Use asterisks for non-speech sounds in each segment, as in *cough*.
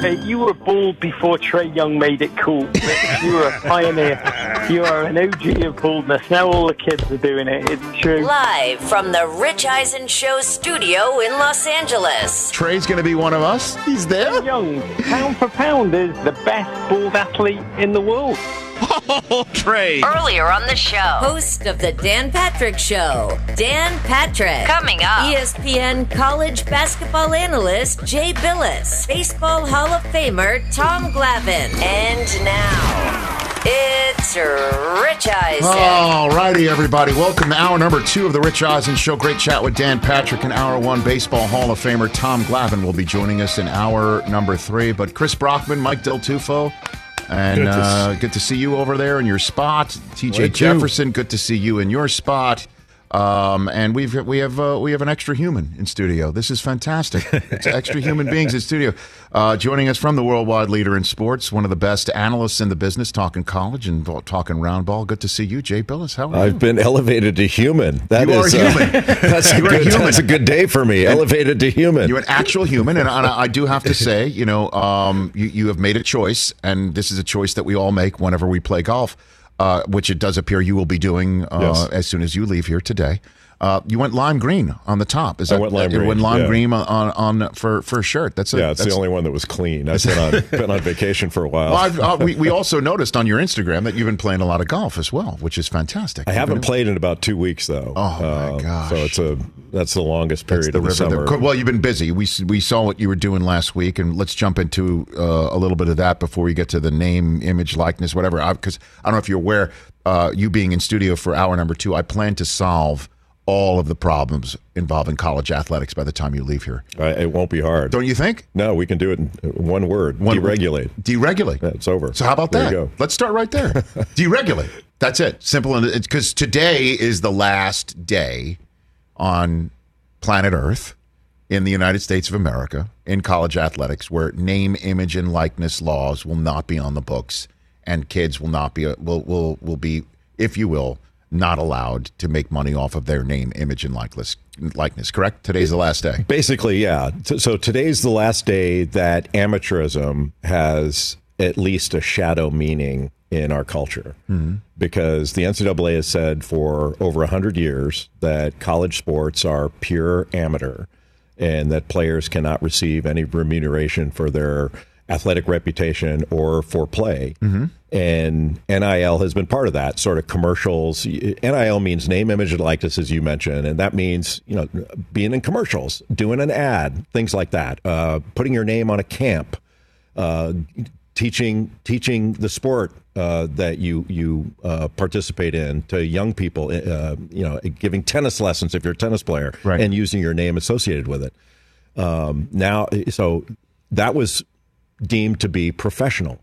Hey, you were bald before Trae Young made it cool. you were a *laughs* pioneer. You are an OG of baldness. Now all the kids are doing it. It's true. Live from the Rich Eisen Show studio in Los Angeles. Trae's going to be one of us. He's there. Young, pound for pound, is the best bald athlete in the world. Oh, Trae. Earlier on the show, host of the Dan Patrick Show, Dan Patrick. Coming up, ESPN college basketball analyst Jay Bilas, Baseball Hall of Famer Tom Glavine, and now it's Rich Eisen. All righty, everybody. Welcome to hour number two of the Rich Eisen Show. Great chat with Dan Patrick and hour one Baseball Hall of Famer Tom Glavine will be joining us in hour number three. But Chris Brockman, Mike Del Tufo, and Good to uh, good to see you over there in your spot. TJ Like you. Jefferson, good to see you in your spot. Um, and we've we have uh, we have an extra human in studio. This is fantastic. It's *laughs* extra human beings in studio. Uh, joining us from the worldwide leader in sports, one of the best analysts in the business, talking college and talking round ball. Good to see you, Jay Bilas. How are you? I've been elevated to human. That You are is, human. *laughs* that's, a You are good, human. that's a good day for me. elevated to human. You're an actual human, and I, I do have to *laughs* say, you know, um, you, you have made a choice, and this is a choice that we all make whenever we play golf, uh, which it does appear you will be doing uh, Yes. as soon as you leave here today. Uh, you went lime green on the top. Is I that, went lime you green, went lime yeah. green on, on, on for for a shirt. That's a, yeah, it's that's, the only one that was clean. I've been on, *laughs* been on vacation for a while. Well, I've, uh, we, we *laughs* also noticed on your Instagram that you've been playing a lot of golf as well, which is fantastic. I You've haven't played in about two weeks though. Oh, my Um, gosh. So it's a that's the longest period the of the summer. that- well, you've been busy. We we saw what you were doing last week, and let's jump into uh, a little bit of that before we get to the name, image, likeness, whatever. Because I, don't know if you're aware, uh, you being in studio for hour number two, I plan to solve all of the problems involving college athletics by the time you leave here. I, it won't be hard. Don't you think? no, we can do it in uh, one word. One- Deregulate. Deregulate. Yeah, it's over. So how about There that? Let's start right there. *laughs* Deregulate. That's it. Simple and because today is the last day on planet Earth in the United States of America in college athletics where name, image, and likeness laws will not be on the books, and kids will not be will will will be, if you will, not allowed to make money off of their name, image, and likeness. Likeness. Correct. Today's the last day. Basically, yeah. So today's the last day that amateurism has at least a shadow meaning in our culture. Hmm. Because the NCAA has said for over a 100 years that college sports are pure amateur and that players cannot receive any remuneration for their athletic reputation or for play. Mm-hmm. And NIL has been part of that sort of commercials. NIL means name, image, and likeness, as you mentioned, and that means you know being in commercials, doing an ad, things like that, uh, putting your name on a camp, uh, teaching teaching the sport uh, that you you uh, participate in to young people. Uh, you know, giving tennis lessons if you're a tennis player, Right. and using your name associated with it. Um, now, so that was deemed to be professional.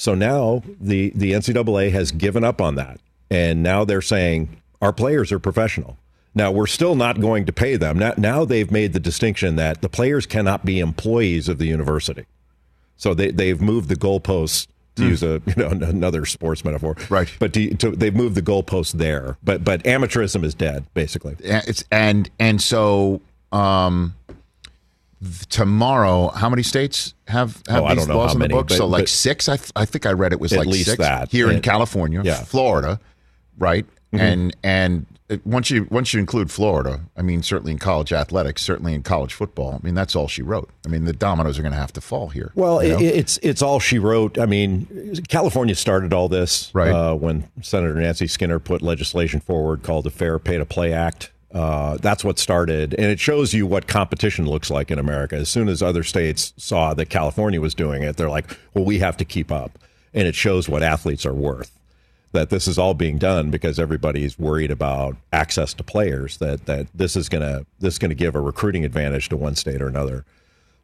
So now the the NCAA has given up on that, and now they're saying our players are professional. Now we're still not going to pay them. Now, now they've made the distinction that the players cannot be employees of the university. So they they've moved the goalposts to use a *laughs* you know another sports metaphor, Right. But to, to, they've moved the goalposts there. But but amateurism is dead basically. It's and and so um, tomorrow, how many states have have Oh, these laws on the many, books? but- so like six. I th- I think I read it was like six that. here in California, Yeah. Mm-hmm. Florida, right, and and once you once you include Florida, I mean, certainly in college athletics, certainly in college football. I mean, that's all she wrote. I mean, the dominoes are going to have to fall here. Well, you it, know? it's it's all she wrote. I mean, California started all this Right. uh, when Senator Nancy Skinner put legislation forward called the Fair Pay to Play Act. Uh, that's what started, and it shows you what competition looks like in America. As soon as other states saw that California was doing it, they're like, "Well, we have to keep up," and it shows what athletes are worth. That this is all being done because everybody's worried about access to players. That that this is gonna this is gonna give a recruiting advantage to one state or another.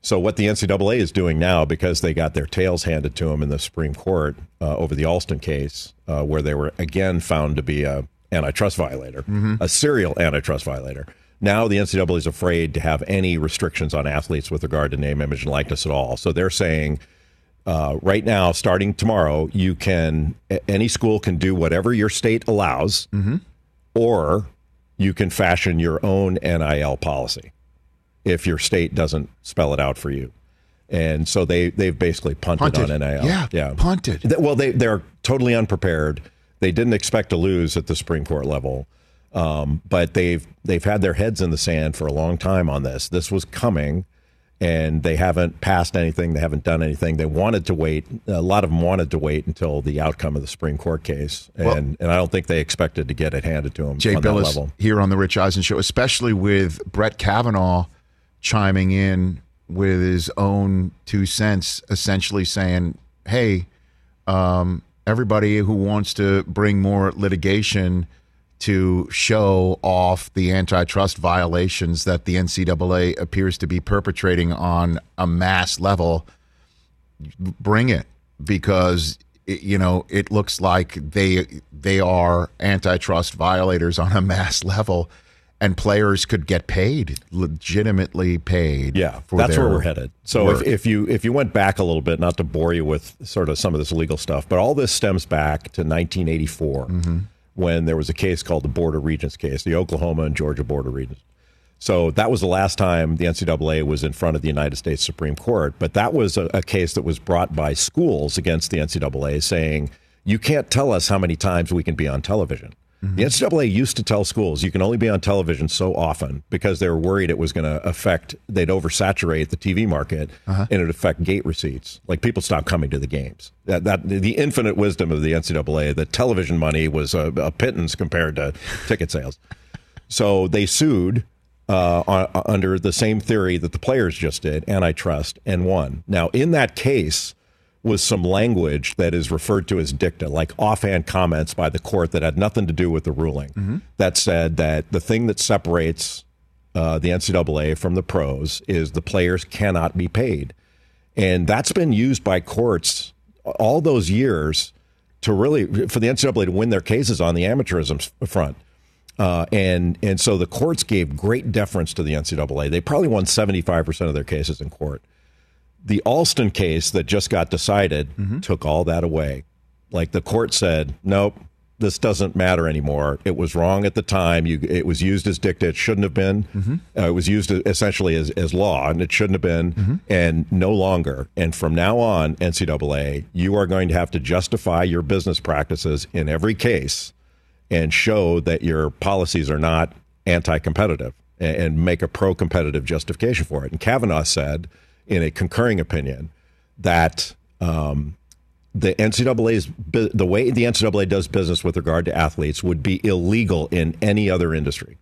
So what the NCAA is doing now, because they got their tails handed to them in the Supreme Court uh, over the Alston case, uh, where they were again found to be a antitrust violator, a serial antitrust violator. Now the NCAA is afraid to have any restrictions on athletes with regard to name, image, and likeness at all. So they're saying uh, right now, starting tomorrow, you can any school can do whatever your state allows, or you can fashion your own NIL policy if your state doesn't spell it out for you. And so they they've basically punted, Punted. on NIL. Yeah, yeah, punted. Well, they they're totally unprepared. They didn't expect to lose at the Supreme Court level, um, but they've they've had their heads in the sand for a long time on this. This was coming, and they haven't passed anything. They haven't done anything. They wanted to wait. A lot of them wanted to wait until the outcome of the Supreme Court case, and and I don't think they expected to get it handed to them Jay on that Bilas level. here on the Rich Eisen show, especially with Brett Kavanaugh chiming in with his own two cents, essentially saying, "Hey, um, everybody who wants to bring more litigation to show off the antitrust violations that the NCAA appears to be perpetrating on a mass level, bring it. Because it, you know it looks like they they are antitrust violators on a mass level and players could get paid legitimately paid Yeah, for that's where we're headed. So if, if you if you went back a little bit, not to bore you with sort of some of this legal stuff, but all this stems back to 1984 Mm-hmm. when there was a case called the Board of Regents case, the Oklahoma and Georgia Board of Regents. So that was the last time the NCAA was in front of the United States Supreme Court. But that was a, a case that was brought by schools against the NCAA saying, you can't tell us how many times we can be on television. The NCAA used to tell schools you can only be on television so often because they were worried it was going to affect, they'd oversaturate the TV market and it'd affect gate receipts. Like people stopped coming to the games. That, that The infinite wisdom of the NCAA, the television money was a, a pittance compared to ticket sales. So they sued uh, on, under the same theory that the players just did, antitrust, and won. Now, in that case was some language that is referred to as dicta, like offhand comments by the court that had nothing to do with the ruling, that said that the thing that separates uh, the NCAA from the pros is the players cannot be paid. And that's been used by courts all those years to really, for the NCAA to win their cases on the amateurism front. Uh, and and so the courts gave great deference to the NCAA. They probably won 75% of their cases in court. The Alston case that just got decided mm-hmm. took all that away. Like the court said, nope, this doesn't matter anymore. It was wrong at the time. You, it was used as dicta. It shouldn't have been. Mm-hmm. Uh, it was used essentially as, as law, and it shouldn't have been, mm-hmm. and no longer. And from now on, NCAA, you are going to have to justify your business practices in every case and show that your policies are not anti-competitive and, and make a pro-competitive justification for it. And Kavanaugh said, in a concurring opinion, that um, the NCAA's the way the NCAA does business with regard to athletes would be illegal in any other industry.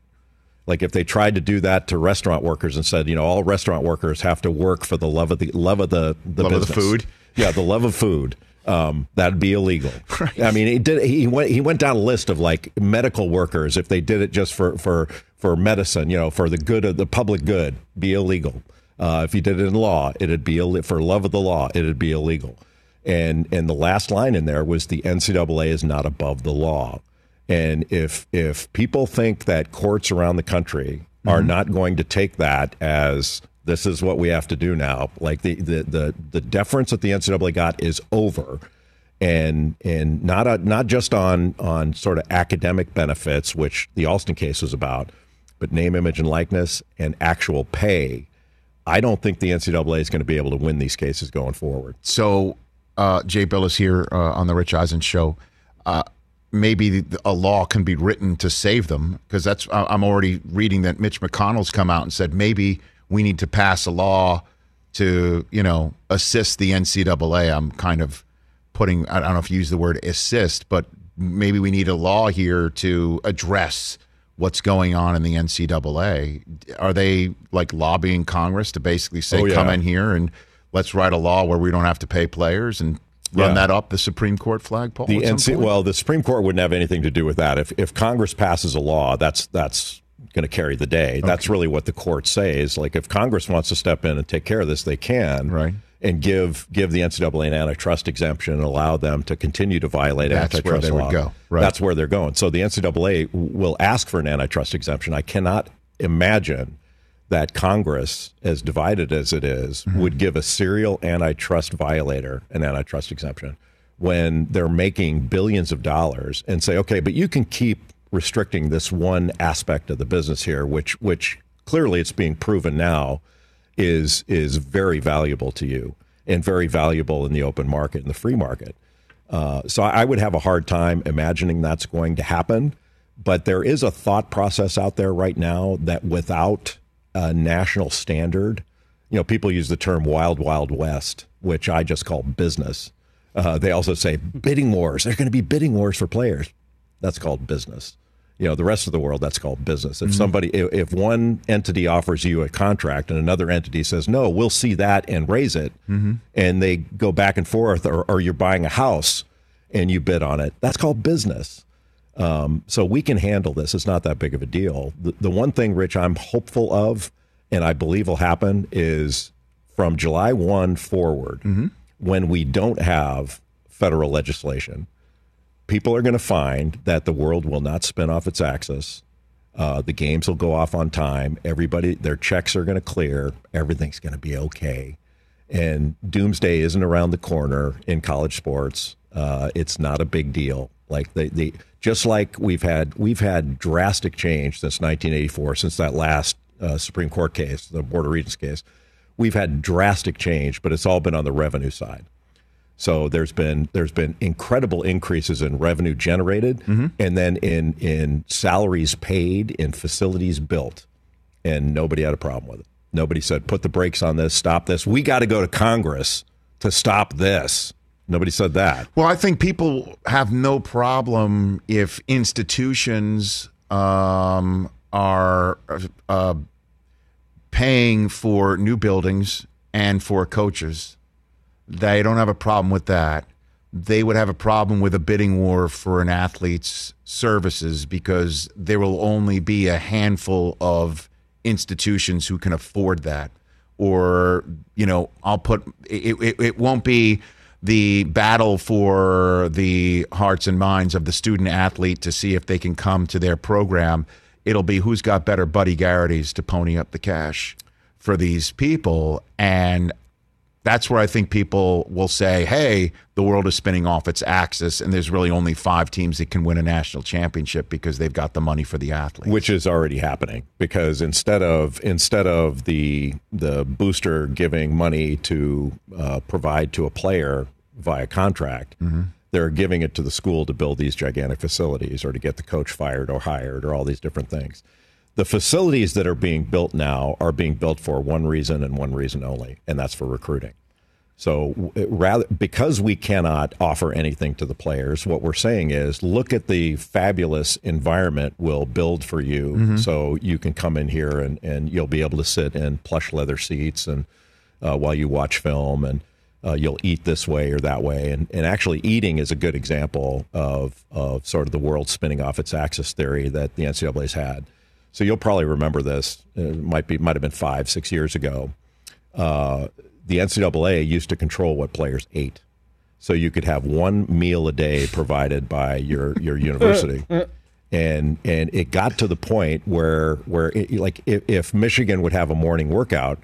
Like if they tried to do that to restaurant workers and said, you know, all restaurant workers have to work for the love of the love of the the Love of the food? Yeah, the love of food. Um, that'd be illegal. *laughs* I mean, he did. He went. He went down a list of like medical workers. If they did it just for for for medicine, you know, for the good of the public good, be illegal. Uh, if you did it in law, it'd be Ill- for love of the law. It'd be illegal. And and the last line in there was the NCAA is not above the law. And if if people think that courts around the country are not going to take that as this is what we have to do now, like the the the, the deference that the NCAA got is over, and and not a, not just on on sort of academic benefits, which the Alston case was about, but name, image, and likeness and actual pay. I don't think the NCAA is going to be able to win these cases going forward. So, uh, Jay Bilas here uh, on the Rich Eisen show. Uh, maybe a law can be written to save them because that's I'm already reading that Mitch McConnell's come out and said maybe we need to pass a law to you know assist the NCAA. I'm kind of putting I don't know if you use the word assist, but maybe we need a law here to address what's going on in the NCAA. Are they like lobbying Congress to basically say, Oh, yeah. come in here and let's write a law where we don't have to pay players and run Yeah. that up the Supreme Court flagpole? The NC, well, the Supreme Court wouldn't have anything to do with that. If if Congress passes a law, that's that's going to carry the day. That's really what the court says. Like if Congress wants to step in and take care of this, they can. Right. And give give the NCAA an antitrust exemption and allow them to continue to violate antitrust laws. That's where antitrust they would go. Right. That's where they're going. So the NCAA will ask for an antitrust exemption. I cannot imagine that Congress, as divided as it is, Mm-hmm. would give a serial antitrust violator an antitrust exemption when they're making billions of dollars and say, okay, but you can keep restricting this one aspect of the business here, which which clearly it's being proven now is is very valuable to you and very valuable in the open market and the free market. Uh, so I would have a hard time imagining that's going to happen. But there is a thought process out there right now that without a national standard, you know, people use the term wild, wild west, which I just call business. Uh, they also say bidding wars. There's going to be bidding wars for players. That's called business. You know, the rest of the world, that's called business. If mm-hmm. somebody, if, one entity offers you a contract and another entity says, no, we'll see that and raise it, mm-hmm. and they go back and forth, or, or you're buying a house and you bid on it, that's called business. Um, so we can handle this. It's not that big of a deal. The, the one thing, Rich, I'm hopeful of, and I believe will happen, is from July 1 forward, mm-hmm. when we don't have federal legislation, people are going to find that the world will not spin off its axis. Uh, the games will go off on time. Everybody, their checks are going to clear. Everything's going to be okay. And doomsday isn't around the corner in college sports. Uh, it's not a big deal. Like they, they, just like we've had, we've had drastic change since 1984, since that last uh, Supreme Court case, the Board of Regents case. We've had drastic change, but it's all been on the revenue side. So there's been there's been incredible increases in revenue generated, and then in in salaries paid, in facilities built, and nobody had a problem with it. Nobody said put the brakes on this, stop this. We got to go to Congress to stop this. Nobody said that. Well, I think people have no problem if institutions um, are uh, paying for new buildings and for coaches. They don't have a problem with that. They would have a problem with a bidding war for an athlete's services because there will only be a handful of institutions who can afford that. Or, you know, I'll put it, it, it won't be the battle for the hearts and minds of the student athlete to see if they can come to their program. It'll be who's got better Buddy Garrity's to pony up the cash for these people. And that's where I think people will say, hey, the world is spinning off its axis, and there's really only five teams that can win a national championship because they've got the money for the athletes. which is already happening because instead of instead of the the booster giving money to uh, provide to a player via contract, they're giving it to the school to build these gigantic facilities or to get the coach fired or hired or all these different things. The facilities that are being built now are being built for one reason and one reason only, and that's for recruiting. So rather because we cannot offer anything to the players, what we're saying is look at the fabulous environment we'll build for you so you can come in here and, and you'll be able to sit in plush leather seats and uh, while you watch film and uh, you'll eat this way or that way. And, and actually eating is a good example of, of sort of the world spinning off its axis theory that the NCAA's had. So you'll probably remember this. It might be might have been five, six years ago uh, the NCAA used to control what players ate. So you could have one meal a day provided by your your university. And and it got to the point where where it, like if, if Michigan would have a morning workout,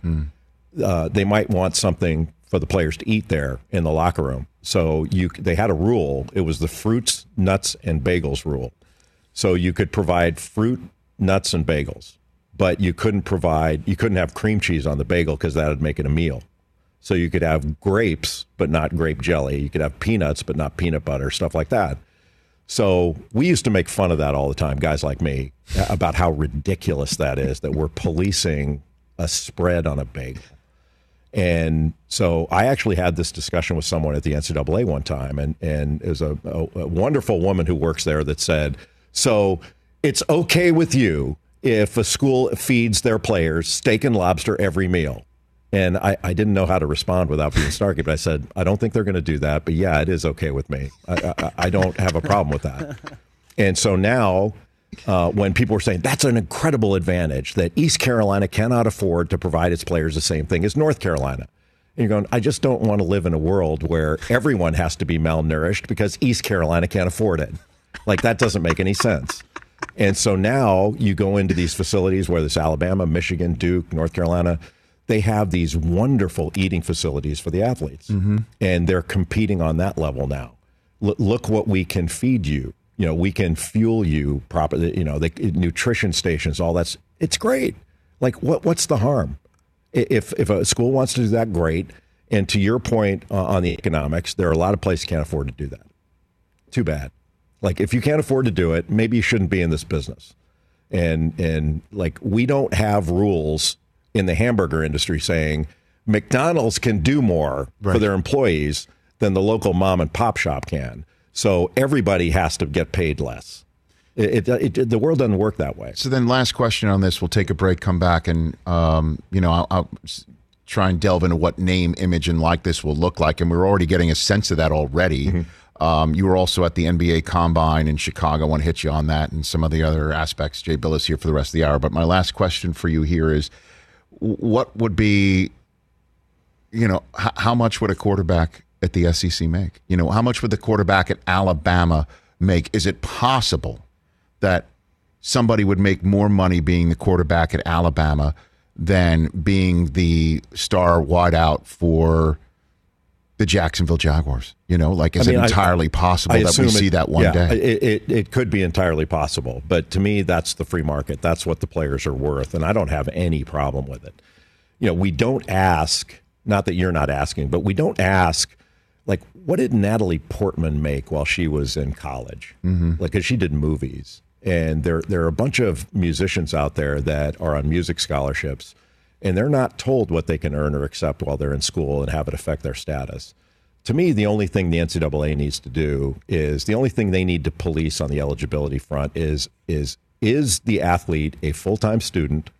uh, they might want something for the players to eat there in the locker room. So you they had a rule. It was the fruits, nuts, and bagels rule. So you could provide fruit, nuts, and bagels, but you couldn't provide you couldn't have cream cheese on the bagel because that would make it a meal. So you could have grapes, but not grape jelly. You could have peanuts, but not peanut butter, stuff like that. So we used to make fun of that all the time, guys like me, about how ridiculous that is that we're policing a spread on a bagel. And so I actually had this discussion with someone at the NCAA one time, and, and it was a, a, a wonderful woman who works there that said, So it's okay with you if a school feeds their players steak and lobster every meal. And I, I didn't know how to respond without being snarky, but I said, I don't think they're going to do that. But yeah, it is okay with me. I, I, I don't have a problem with that. And so now, uh, when people are saying that's an incredible advantage that East Carolina cannot afford to provide its players the same thing as North Carolina. And you're going, I just don't want to live in a world where everyone has to be malnourished because East Carolina can't afford it. Like, that doesn't make any sense. And so now you go into these facilities, whether it's Alabama, Michigan, Duke, North Carolina, they have these wonderful eating facilities for the athletes. Mm-hmm. And they're competing on that level now. L- look what we can feed you. You know, we can fuel you properly, you know, the nutrition stations, all that's, it's great. Like, what, what's the harm? If, if a school wants to do that, great. And to your point uh, on the economics, there are a lot of places can't afford to do that. Too bad. Like if you can't afford to do it, maybe you shouldn't be in this business. And and like we don't have rules in the hamburger industry saying McDonald's can do more right. for their employees than the local mom and pop shop can. So everybody has to get paid less. It, it, it, the world doesn't work that way. So then, last question on this. We'll take a break, come back, and um, you know, I'll, I'll, try and delve into what name, image, and like this will look like. And we're already getting a sense of that already. Mm-hmm. Um, you were also at the NBA Combine in Chicago. I want to hit you on that and some of the other aspects. Jay Bilas here for the rest of the hour. But my last question for you here is what would be, you know, h- how much would a quarterback at the SEC make? You know, how much would the quarterback at Alabama make? Is it possible that somebody would make more money being the quarterback at Alabama than being the star wideout for the Jacksonville Jaguars? You know, like is I mean, it entirely I, possible I that we see it, that one yeah, day? It, it, it could be entirely possible, but to me, that's the free market. That's what the players are worth, and I don't have any problem with it. You know, we don't ask. Not that you're not asking, but we don't ask. Like, what did Natalie Portman make while she was in college? Mm-hmm. Like, because she did movies, and there there are a bunch of musicians out there that are on music scholarships and they're not told what they can earn or accept while they're in school and have it affect their status. To me, the only thing the NCAA needs to do is the only thing they need to police on the eligibility front is is is the athlete a full time student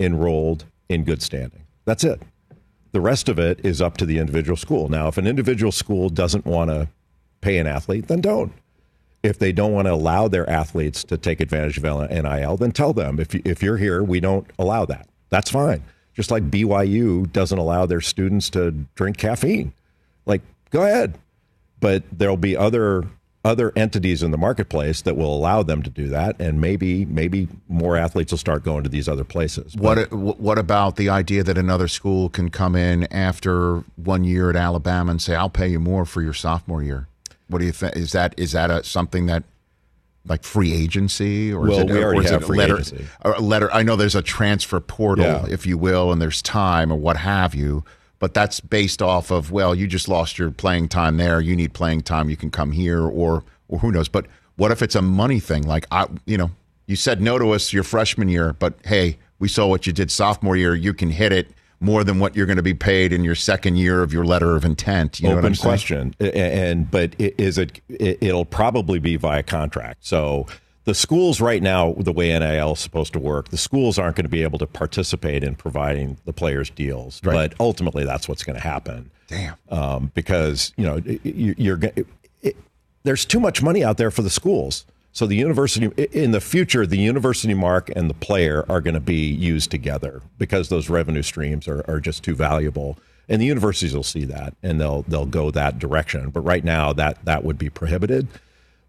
enrolled in good standing? That's it. The rest of it is up to the individual school. Now, if an individual school doesn't want to pay an athlete, then don't. If they don't want to allow their athletes to take advantage of NIL, then tell them if, if you're here, we don't allow that. That's fine just like BYU doesn't allow their students to drink caffeine. Like, go ahead. But there'll be other other entities in the marketplace that will allow them to do that, and maybe maybe more athletes will start going to these other places. But, what what about the idea that another school can come in after one year at Alabama and say, "I'll pay you more for your sophomore year"? What do you think? Is that is that a, something that like free agency or well, is it, we already have free letter, agency. A letter. I know there's a transfer portal, yeah. if you will, and there's time or what have you. But that's based off of well, you just lost your playing time there. You need playing time. You can come here, or or who knows. But what if it's a money thing? Like I, you know, you said no to us your freshman year, but hey, we saw what you did sophomore year. You can hit it more than what you're going to be paid in your second year of your letter of intent. You know Open question, and but is it? It'll probably be via contract. So the schools right now, the way NIL is supposed to work, the schools aren't going to be able to participate in providing the players deals. Right. But ultimately, that's what's going to happen. Damn. Um, because you know you're, you're there's too much money out there for the schools. So the university in the future, the university mark and the player are going to be used together because those revenue streams are, are just too valuable. And the universities will see that and they'll they'll go that direction. But right now that that would be prohibited.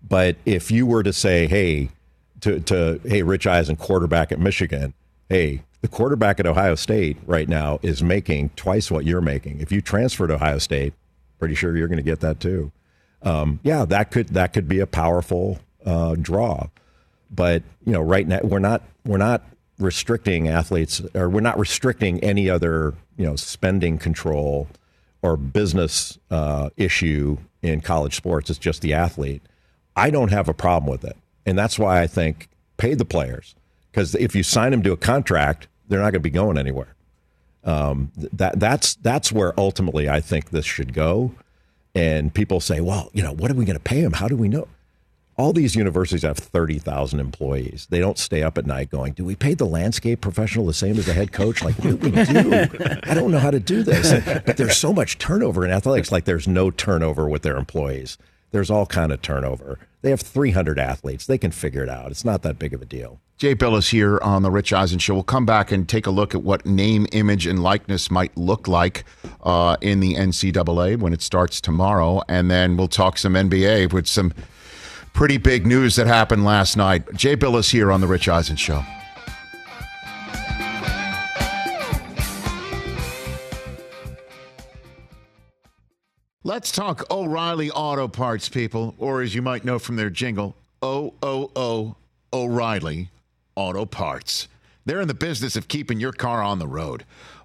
But if you were to say, hey, to, to hey, Rich Eisen, quarterback at Michigan, hey, the quarterback at Ohio State right now is making twice what you're making. If you transfer to Ohio State, pretty sure you're going to get that too. Um, yeah, that could that could be a powerful uh, draw. But you know, right now we're not we're not restricting athletes, or we're not restricting any other you know spending control or business uh, issue in college sports. It's just the athlete. I don't have a problem with it. And that's why I think pay the players. Because if you sign them to a contract, they're not going to be going anywhere. Um, that that's that's where ultimately I think this should go. And people say, well, you know, what are we going to pay them? How do we know? All these universities have 30,000 employees. They don't stay up at night going, Do we pay the landscape professional the same as the head coach? Like, what do we do? I don't know how to do this. But there's so much turnover in athletics. Like, there's no turnover with their employees. There's all kind of turnover. They have 300 athletes. They can figure it out. It's not that big of a deal. Jay Bilas here on the Rich Eisen Show. We'll come back and take a look at what name, image, and likeness might look like uh, in the NCAA when it starts tomorrow, and then we'll talk some NBA with some pretty big news that happened last night. Jay Bilas here on the Rich Eisen Show. Let's talk O'Reilly Auto Parts, people, or as you might know from their jingle, O O O O'Reilly Auto Parts. They're in the business of keeping your car on the road.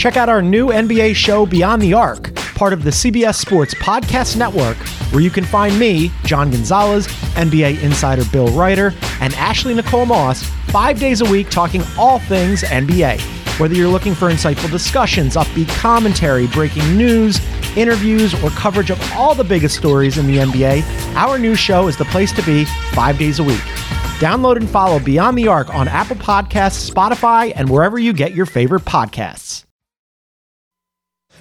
Check out our new NBA show, Beyond the Arc, part of the CBS Sports Podcast Network, where you can find me, John Gonzalez, NBA insider Bill Reiter, and Ashley Nicole Moss five days a week talking all things NBA. Whether you're looking for insightful discussions, upbeat commentary, breaking news, interviews, or coverage of all the biggest stories in the NBA, our new show is the place to be five days a week. Download and follow Beyond the Arc on Apple Podcasts, Spotify, and wherever you get your favorite podcasts.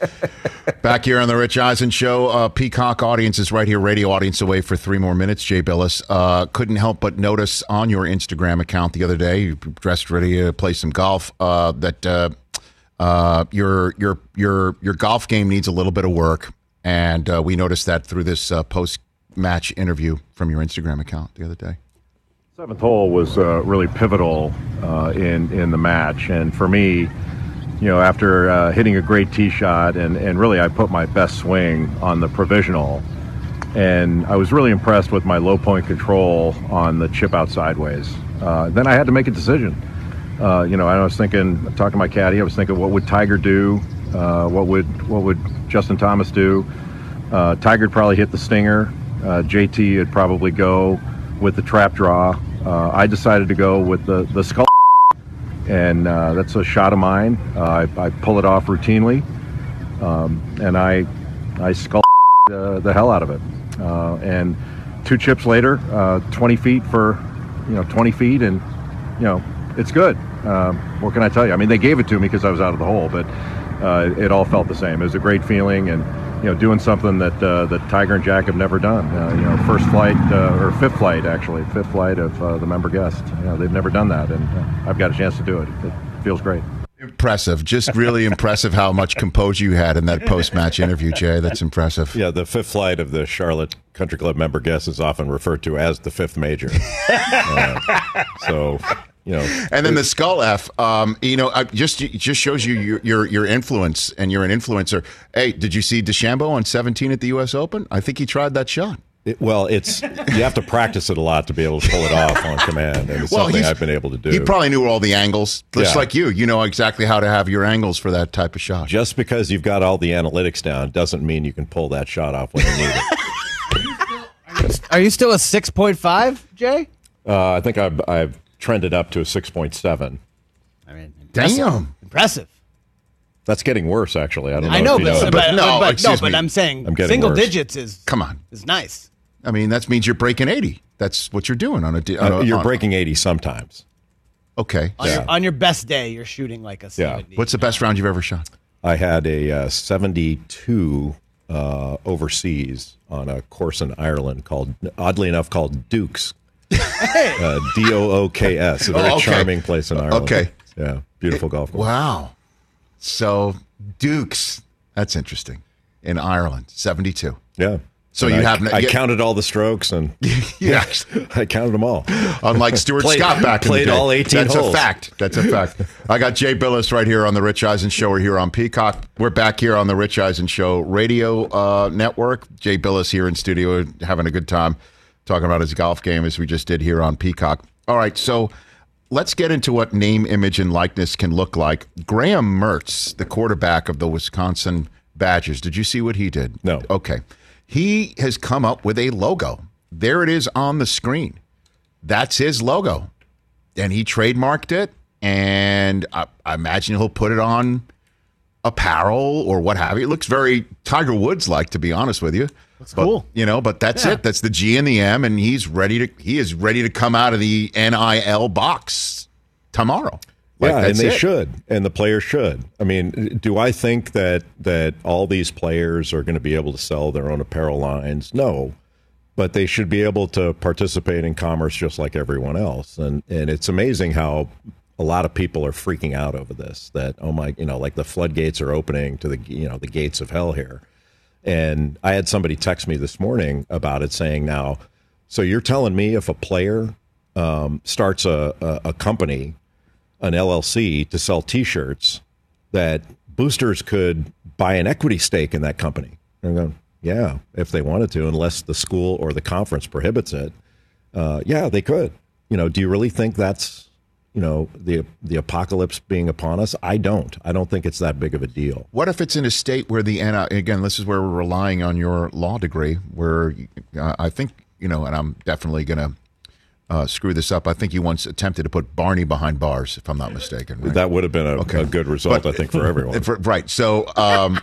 *laughs* Back here on the Rich Eisen Show, uh, Peacock audience is right here, radio audience away for three more minutes. Jay Bilas uh, couldn't help but notice on your Instagram account the other day, you dressed ready to play some golf, uh, that uh, uh, your your your your golf game needs a little bit of work, and uh, we noticed that through this post match interview from your Instagram account the other day. Seventh hole was really pivotal in in the match, and for me you know, after uh, hitting a great tee shot, and, and really I put my best swing on the provisional. And I was really impressed with my low point control on the chip out sideways. Uh, then I had to make a decision. Uh, you know, I was thinking, talking to my caddy, I was thinking, what would Tiger do? Uh, what would what would Justin Thomas do? Uh, Tiger would probably hit the stinger. Uh, JT would probably go with the trap draw. I decided to go with the the skull and uh, that's a shot of mine. Uh, I, I, pull it off routinely, um, and I I skull uh, *laughs* the hell out of it. Uh, and two chips later, uh, 20 feet for you know 20 feet, and you know it's good. Um, what can I tell you? I mean, they gave it to me because I was out of the hole, but uh, it all felt the same. It was a great feeling, and you know, doing something that uh, that Tiger and Jack have never done. Uh, you know, first flight uh, or fifth flight actually, fifth flight of uh, the member guest. You know, they've never done that, and uh, I've got a chance to do it. It feels great. Impressive, just really impressive how much composure you had in that post-match interview, Jay. That's impressive. Yeah, the fifth flight of the Charlotte Country Club member guest is often referred to as the fifth major. *laughs* Uh, so you know, and then the skull F, um, you know, just it just shows you your, your, your influence, and you're an influencer. Hey, did you see DeChambeau on 17 at the U.S. Open? I think he tried that shot. It, well, it's you have to practice it a lot to be able to pull it off on command, and it's well, something I've been able to do. He probably knew all the angles, just yeah. like you. You know exactly how to have your angles for that type of shot. Just because you've got all the analytics down doesn't mean you can pull that shot off when you need it. Are you still a six point five, Jay? Uh, I think I've, I've trended up to a 6.7. I mean, impressive. damn, impressive. That's getting worse, actually. I don't know. I know, but, know but, but, no, but, no, but I'm saying I'm single worse. digits is come on is nice. I mean, that means you're breaking 80. That's what you're doing on a. d- Uh, on a- you're on- breaking 80 sometimes. Okay. On, your, on your best day, you're shooting like a Yeah. What's the best round you've ever shot? I had a uh, 72 uh, overseas on a course in Ireland called, oddly enough, called Dooks. Uh, D O O K S. A very Oh, okay. charming place in Ireland. Okay. Yeah. Beautiful golf course. Wow. So Dooks. That's interesting. In Ireland, 72. Yeah. So And you I, have no- I you- counted all the strokes and *laughs* *laughs* Yeah. I counted them all. Unlike Stuart *laughs* Played- Scott back in played the day. all 18 That's holes. a fact. That's a fact. I got Jay Bilas right here on the Rich Eisen Show. We're here on Peacock. We're back here on the Rich Eisen Show radio uh, network. Jay Bilas here in studio having a good time talking about his golf game as we just did here on Peacock. All right, so let's get into what name, image, and likeness can look like. Graham Mertz, the quarterback of the Wisconsin Badgers, did you see what he did? No. Okay. He has come up with a logo. There it is on the screen. That's his logo. And he trademarked it. And I, I imagine he'll put it on apparel or what have you. It looks very Tiger Woods like, to be honest with you. Looks cool. You know, but that's Yeah. it. That's the G and the M, and he's ready to he is ready to come out of the NIL box tomorrow. Like, yeah, and they it. should, and the players should. I mean, do I think that that all these players are going to be able to sell their own apparel lines? No, but they should be able to participate in commerce just like everyone else. And and it's amazing how a lot of people are freaking out over this. That oh my, you know, like the floodgates are opening to the you know the gates of hell here. And I had somebody text me this morning about it, saying, "Now, so you're telling me if a player um, starts a, a, a company, an LLC, to sell T-shirts, that boosters could buy an equity stake in that company?" And I'm going, "Yeah, if they wanted to, unless the school or the conference prohibits it. Uh, yeah, they could. You know, do you really think that's you know the the apocalypse being upon us? I don't. I don't think it's that big of a deal. What if it's in a state where the NIL, again, this is where we're relying on your law degree, where uh, I think, you know, and I'm definitely going to uh, screw this up. I think you once attempted to put Barney behind bars, if I'm not mistaken. Right? That would have been a, Okay. a good result, But- I think, for everyone. *laughs* For- right. So, um,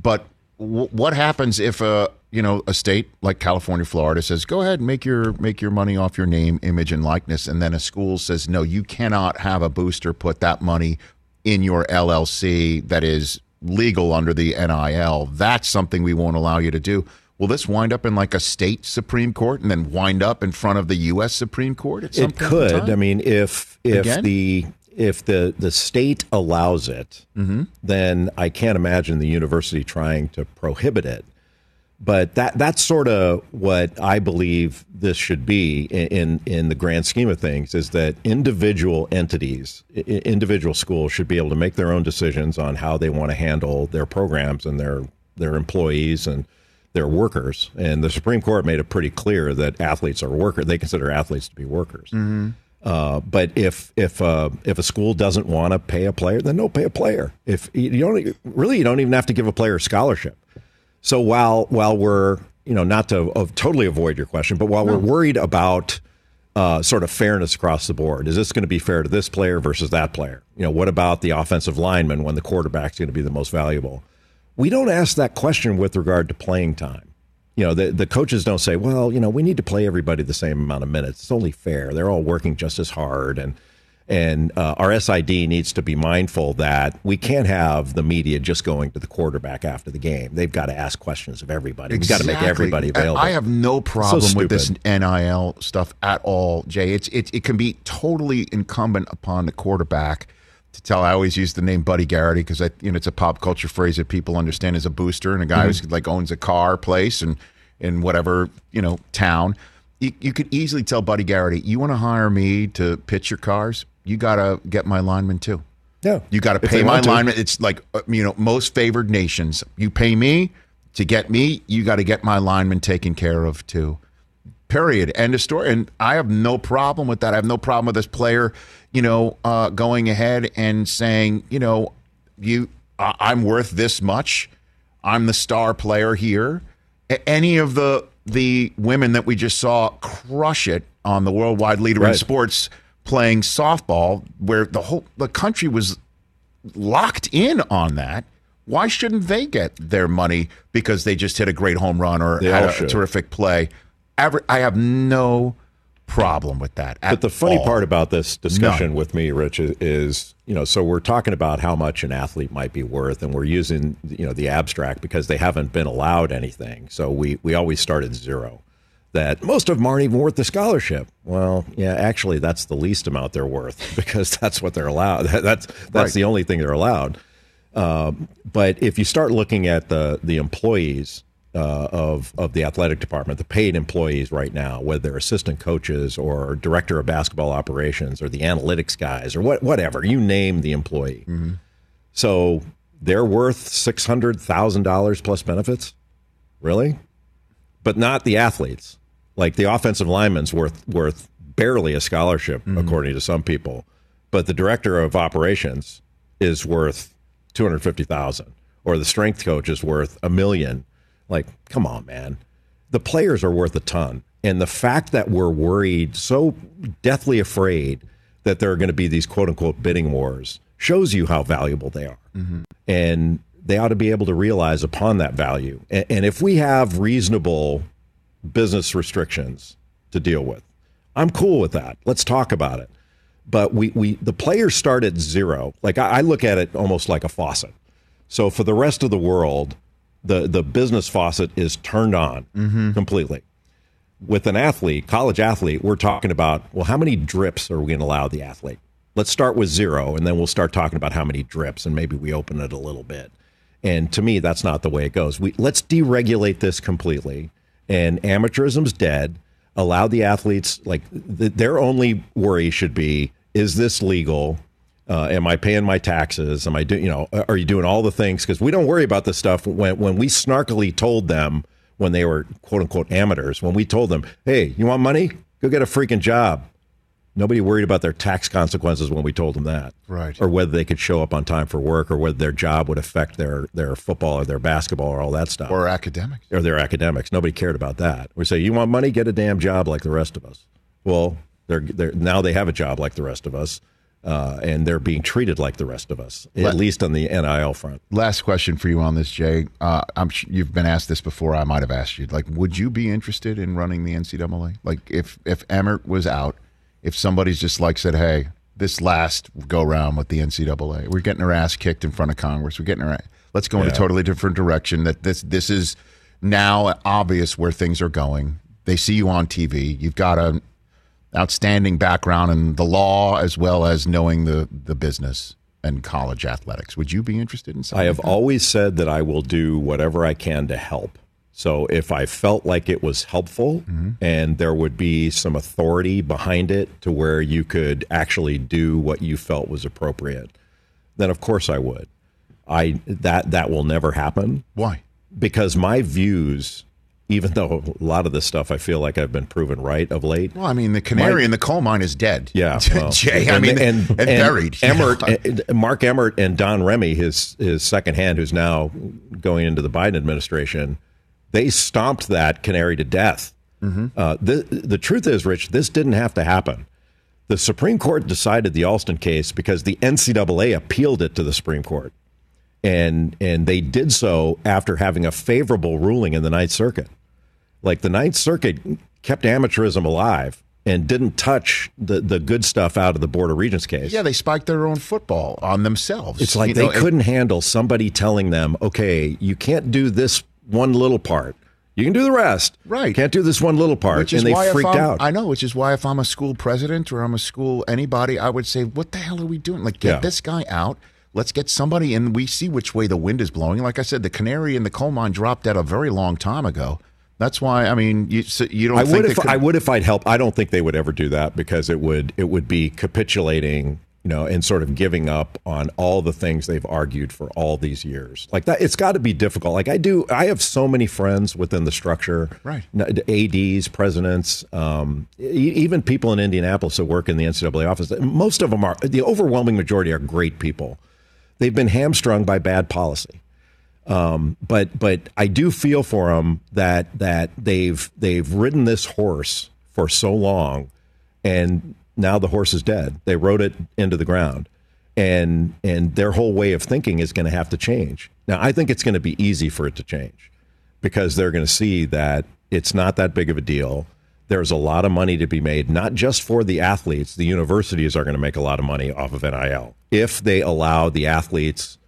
but w- what happens if a you know a state like California, Florida says, "Go ahead, and make your make your money off your name, image, and likeness," and then a school says, "No, you cannot have a booster put that money in your LLC that is legal under the NIL. That's something we won't allow you to do." Will this wind up in like a state Supreme Court and then wind up in front of the U.S. Supreme Court it could. I mean, if if Again? the if the the state allows it, Mm-hmm. then I can't imagine the university trying to prohibit it. But that that's sort of what I believe this should be in in, the grand scheme of things is that individual entities, individual schools should be able to make their own decisions on how they want to handle their programs and their their employees and their workers. And the Supreme Court made it pretty clear that athletes are workers. They consider athletes to be workers. Uh, but if if uh, if a school doesn't want to pay a player, then no pay a player. If you don't really, you don't even have to give a player a scholarship. So while while we're you know not to of totally avoid your question, but while we're worried about uh, sort of fairness across the board, is this going to be fair to this player versus that player? You know, what about the offensive lineman when the quarterback's going to be the most valuable? We don't ask that question with regard to playing time. You know, the the coaches don't say, well, you know, we need to play everybody the same amount of minutes. It's only fair. They're all working just as hard and. And uh, our SID needs to be mindful that we can't have the media just going to the quarterback after the game. They've got to ask questions of everybody. We've got to make everybody available. I have no problem So with this. NIL stuff at all, Jay. It's it, it can be totally incumbent upon the quarterback to tell. I always use the name Buddy Garrity because I you know it's a pop culture phrase that people understand as a booster and a guy who's like owns a car place and in whatever you know town. You, you could easily tell Buddy Garrity, you want to hire me to pitch your cars, you got to get my lineman too. yeah, You got to pay my lineman. It's like uh, you know most favored nations. You pay me to get me. You got to get my lineman taken care of too. Period. End of story. And I have no problem with that. I have no problem with this player, you know, uh, going ahead and saying, you know, you, I I'm worth this much. I'm the star player here. Any of the the women that we just saw crush it on the worldwide leader in sports playing softball, where the whole the country was locked in on that. Why shouldn't they get their money because they just hit a great home run or They had a should. terrific play? Ever, I have no problem with that. But the funny all. part about this discussion None. with me, Rich, is, is you know, so we're talking about how much an athlete might be worth, and we're using you know the abstract because they haven't been allowed anything. So we we always start at zero. That most of them aren't even worth the scholarship. Well, yeah, actually, that's the least amount they're worth *laughs* because that's what they're allowed. *laughs* That's that's Right. the only thing they're allowed. Um, but if you start looking at the the employees uh, of of the athletic department, the paid employees right now, whether they're assistant coaches or director of basketball operations or the analytics guys or what whatever you name the employee, so they're worth six hundred thousand dollars plus benefits, really, but not the athletes. Like the offensive lineman's worth worth barely a scholarship according to some people, but the director of operations is worth two hundred fifty thousand, or the strength coach is worth a million. Like, come on, man. The players are worth a ton, and the fact that we're worried, so deathly afraid that there are going to be these quote unquote bidding wars, shows you how valuable they are, mm-hmm. and they ought to be able to realize upon that value. And, and if we have reasonable business restrictions to deal with. I'm cool with that. Let's talk about it. But we, we the players start at zero. Like I, I look at it almost like a faucet. So for the rest of the world, the the business faucet is turned on mm-hmm. completely. With an athlete, college athlete, we're talking about well, how many drips are we going to allow the athlete? Let's start with zero, and then we'll start talking about how many drips, and maybe we open it a little bit. And to me, that's not the way it goes. We let's deregulate this completely, and amateurism's dead. Allow the athletes like th- their only worry should be: is this legal? Uh, am I paying my taxes? Am I doing? You know, are you doing all the things? Because we don't worry about this stuff when when we snarkily told them when they were quote unquote amateurs. When we told them, "Hey, you want money? Go get a freaking job." Nobody worried about their tax consequences when we told them that, Right. Or whether they could show up on time for work, or whether their job would affect their their football or their basketball or all that stuff, or academics. or their academics. Nobody cared about that. We say, "You want money? Get a damn job like the rest of us." Well, they're, they're now they have a job like the rest of us, uh, and they're being treated like the rest of us, at Let- least on the NIL front. Last question for you on this, Jay. Uh, I'm you've been asked this before. I might have asked you. Like, would you be interested in running the NCAA? Like, if if Emmert was out, if somebody's just like said, "Hey, this last go round with the NCAA, we're getting our ass kicked in front of Congress. We're getting our let's go in a totally different direction. That this this is now obvious where things are going. They see you on TV. You've got a outstanding background in the law as well as knowing the the business and college athletics. Would you be interested in something? I have like always said that I will do whatever I can to help. So if I felt like it was helpful mm-hmm. and there would be some authority behind it to where you could actually do what you felt was appropriate, then of course I would. I that that will never happen Why? because my views even though a lot of this stuff I feel like I've been proven right of late. Well, I mean, the canary in the coal mine is dead. Yeah, *laughs* well, Jay. I mean, and, buried. *laughs* Emmert, uh, Mark Emmert, and Don Remy, his his second hand, who's now going into the Biden administration, they stomped that canary to death. Mm-hmm. Uh, the the truth is, Rich, this didn't have to happen. The Supreme Court decided the Alston case because the NCAA appealed it to the Supreme Court, and and they did so after having a favorable ruling in the Ninth Circuit. Like the Ninth Circuit kept amateurism alive and didn't touch the, the good stuff out of the Board of Regents case. yeah, they spiked their own football on themselves. It's like You they know, couldn't handle somebody telling them, okay, you can't do this one little part. You can do the rest. Right. Can't do this one little part. Which is and they why freaked out. I know, which is why if I'm a school president or I'm a school anybody, I would say, "What the hell are we doing? Like, get Yeah. this guy out. Let's get somebody in. We see which way the wind is blowing. Like I said, the canary in the coal mine dropped out a very long time ago. That's why. I mean, you so you don't. I would if could- I would if I'd help. I don't think they would ever do that because it would it would be capitulating, you know, and sort of giving up on all the things they've argued for all these years. Like that, it's got to be difficult. Like I do, I have so many friends within the structure, Right. Ads, presidents, um, even people in Indianapolis that work in the NCAA office. Most of them are the overwhelming majority are great people. They've been hamstrung by bad policy. Um, but but I do feel for them that that they've they've ridden this horse for so long, and now the horse is dead. They rode it into the ground, and and their whole way of thinking is going to have to change. Now I think it's going to be easy for it to change because they're going to see that it's not that big of a deal. there's a lot of money to be made, not just for the athletes. The universities are going to make a lot of money off of NIL if they allow the athletes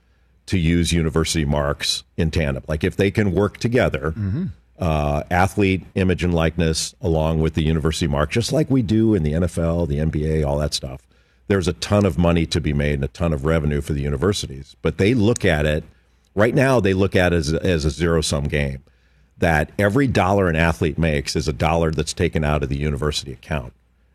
to use university marks in tandem. Like if they can work together, uh, athlete image and likeness along with the university mark, just like we do in the NFL, the NBA, all that stuff. There's a ton of money to be made and a ton of revenue for the universities. But they look at it right now, they look at it as, as a zero sum game that every dollar an athlete makes is a dollar that's taken out of the university account.